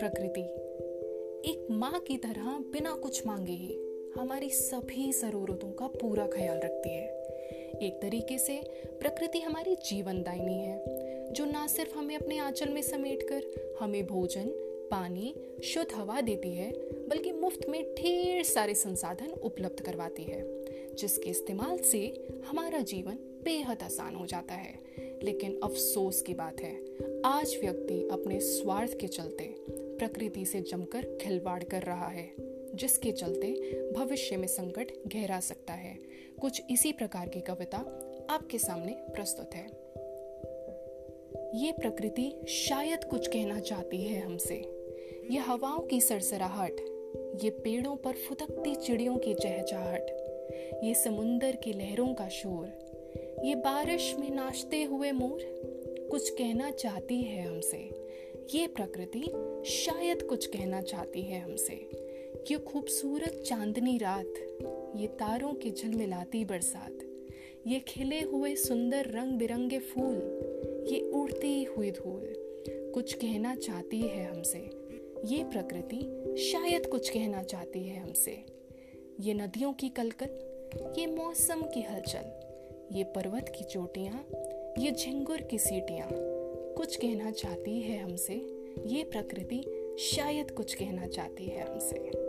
प्रकृति, एक माँ की तरह बिना कुछ मांगे ही हमारी सभी ज़रूरतों का पूरा ख्याल रखती है। एक तरीके से प्रकृति हमारी जीवन दायनी है, जो ना सिर्फ़ हमें अपने आंचल में समेटकर हमें भोजन, पानी, शुद्ध हवा देती है, बल्कि मुफ़्त में ढेर सारे संसाधन उपलब्ध करवाती है, जिसके इस्तेमाल से हमारा जीवन बेहद आसान हो जाता है। लेकिन अफसोस की बात है। आज व्यक्ति अपने स्वार्थ के चलते प्रकृति से जमकर खिलवाड़ कर रहा है, जिसके चलते भविष्य में संकट गहरा सकता है। कुछ इसी प्रकार की कविता आपके सामने प्रस्तुत है। ये प्रकृति शायद कुछ कहना चाहती है हमसे। ये हवाओं की सरसराहट, ये पेड़ों पर फुदकती चिड़ियों की चहचहाट, ये समुंदर की लहरों का शोर ये बारिश में नाचते हुए मोर कुछ कहना चाहती है हमसे। ये प्रकृति शायद कुछ कहना चाहती है हमसे। ये खूबसूरत चांदनी रात, ये तारों की झलमिलाती बरसात, ये खिले हुए सुंदर रंग बिरंगे फूल, ये उड़ती हुई धूल, कुछ कहना चाहती है हमसे। ये प्रकृति शायद कुछ कहना चाहती है हमसे। ये नदियों की कलकल, ये मौसम की हलचल ये पर्वत की चोटियाँ, ये झिंगुर की सीटियाँ। कुछ कहना चाहती है हमसे, ये प्रकृति शायद कुछ कहना चाहती है हमसे।